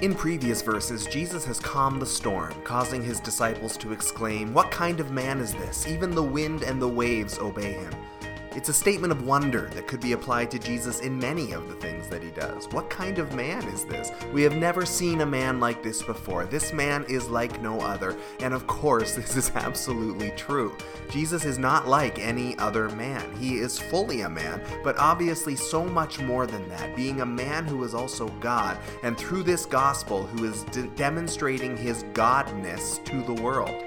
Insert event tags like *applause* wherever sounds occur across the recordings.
In previous verses, Jesus has calmed the storm, causing his disciples to exclaim, What kind of man is this? Even the wind and the waves obey him. It's a statement of wonder that could be applied to Jesus in many of the things that he does. What kind of man is this? We have never seen a man like this before. This man is like no other. And of course, *laughs* this is absolutely true. Jesus is not like any other man. He is fully a man, but obviously so much more than that, being a man who is also God, and through this gospel, who is de- demonstrating his godness to the world.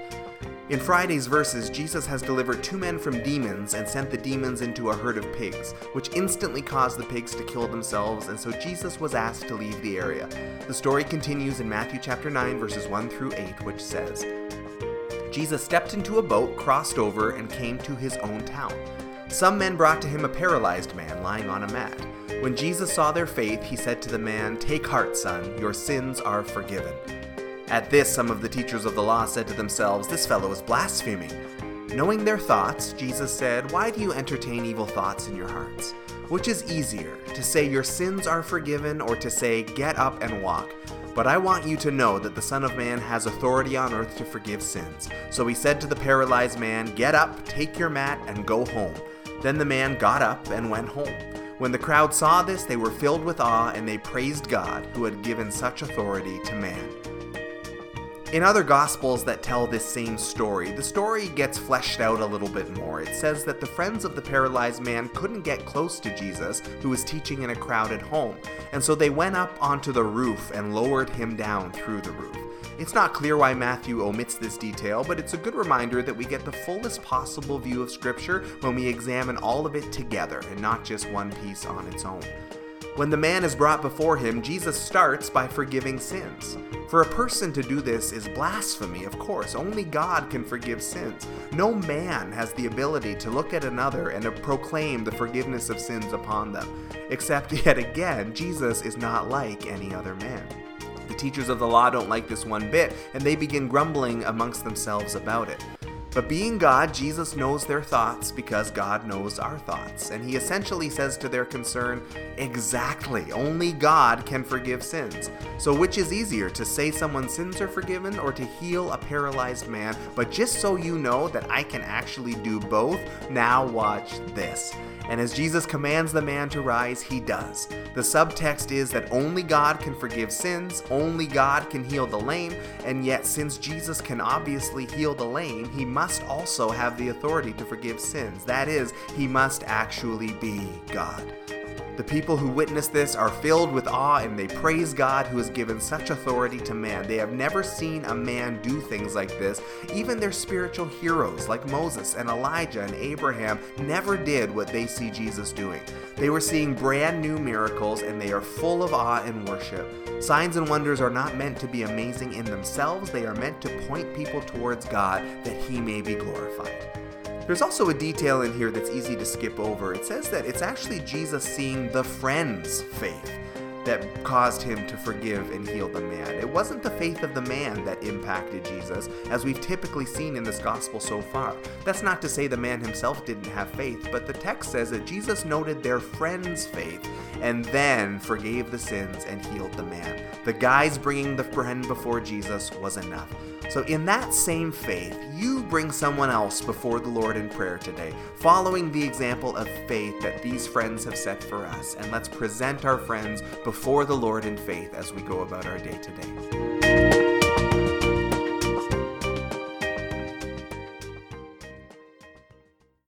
In Friday's verses, Jesus has delivered two men from demons and sent the demons into a herd of pigs, which instantly caused the pigs to kill themselves, and so Jesus was asked to leave the area. The story continues in Matthew chapter 9, verses 1 through 8, which says Jesus stepped into a boat, crossed over, and came to his own town. Some men brought to him a paralyzed man lying on a mat. When Jesus saw their faith, he said to the man, Take heart, son, your sins are forgiven. At this, some of the teachers of the law said to themselves, This fellow is blaspheming. Knowing their thoughts, Jesus said, Why do you entertain evil thoughts in your hearts? Which is easier, to say your sins are forgiven or to say, Get up and walk? But I want you to know that the Son of Man has authority on earth to forgive sins. So he said to the paralyzed man, Get up, take your mat, and go home. Then the man got up and went home. When the crowd saw this, they were filled with awe and they praised God, who had given such authority to man. In other Gospels that tell this same story, the story gets fleshed out a little bit more. It says that the friends of the paralyzed man couldn't get close to Jesus, who was teaching in a crowded home, and so they went up onto the roof and lowered him down through the roof. It's not clear why Matthew omits this detail, but it's a good reminder that we get the fullest possible view of Scripture when we examine all of it together and not just one piece on its own. When the man is brought before him, Jesus starts by forgiving sins. For a person to do this is blasphemy, of course. Only God can forgive sins. No man has the ability to look at another and to proclaim the forgiveness of sins upon them. Except, *laughs* yet again, Jesus is not like any other man. The teachers of the law don't like this one bit, and they begin grumbling amongst themselves about it. But being God, Jesus knows their thoughts because God knows our thoughts. And he essentially says to their concern, exactly, only God can forgive sins. So, which is easier, to say someone's sins are forgiven or to heal a paralyzed man? But just so you know that I can actually do both, now watch this. And as Jesus commands the man to rise, he does. The subtext is that only God can forgive sins, only God can heal the lame, and yet, since Jesus can obviously heal the lame, he must also have the authority to forgive sins. That is, he must actually be God. The people who witness this are filled with awe and they praise God who has given such authority to man. They have never seen a man do things like this. Even their spiritual heroes like Moses and Elijah and Abraham never did what they see Jesus doing. They were seeing brand new miracles and they are full of awe and worship. Signs and wonders are not meant to be amazing in themselves, they are meant to point people towards God that he may be glorified. There's also a detail in here that's easy to skip over. It says that it's actually Jesus seeing the friend's faith that caused him to forgive and heal the man. It wasn't the faith of the man that impacted Jesus, as we've typically seen in this gospel so far. That's not to say the man himself didn't have faith, but the text says that Jesus noted their friend's faith and then forgave the sins and healed the man. The guys bringing the friend before Jesus was enough. So, in that same faith, you bring someone else before the Lord in prayer today, following the example of faith that these friends have set for us. And let's present our friends before the Lord in faith as we go about our day today.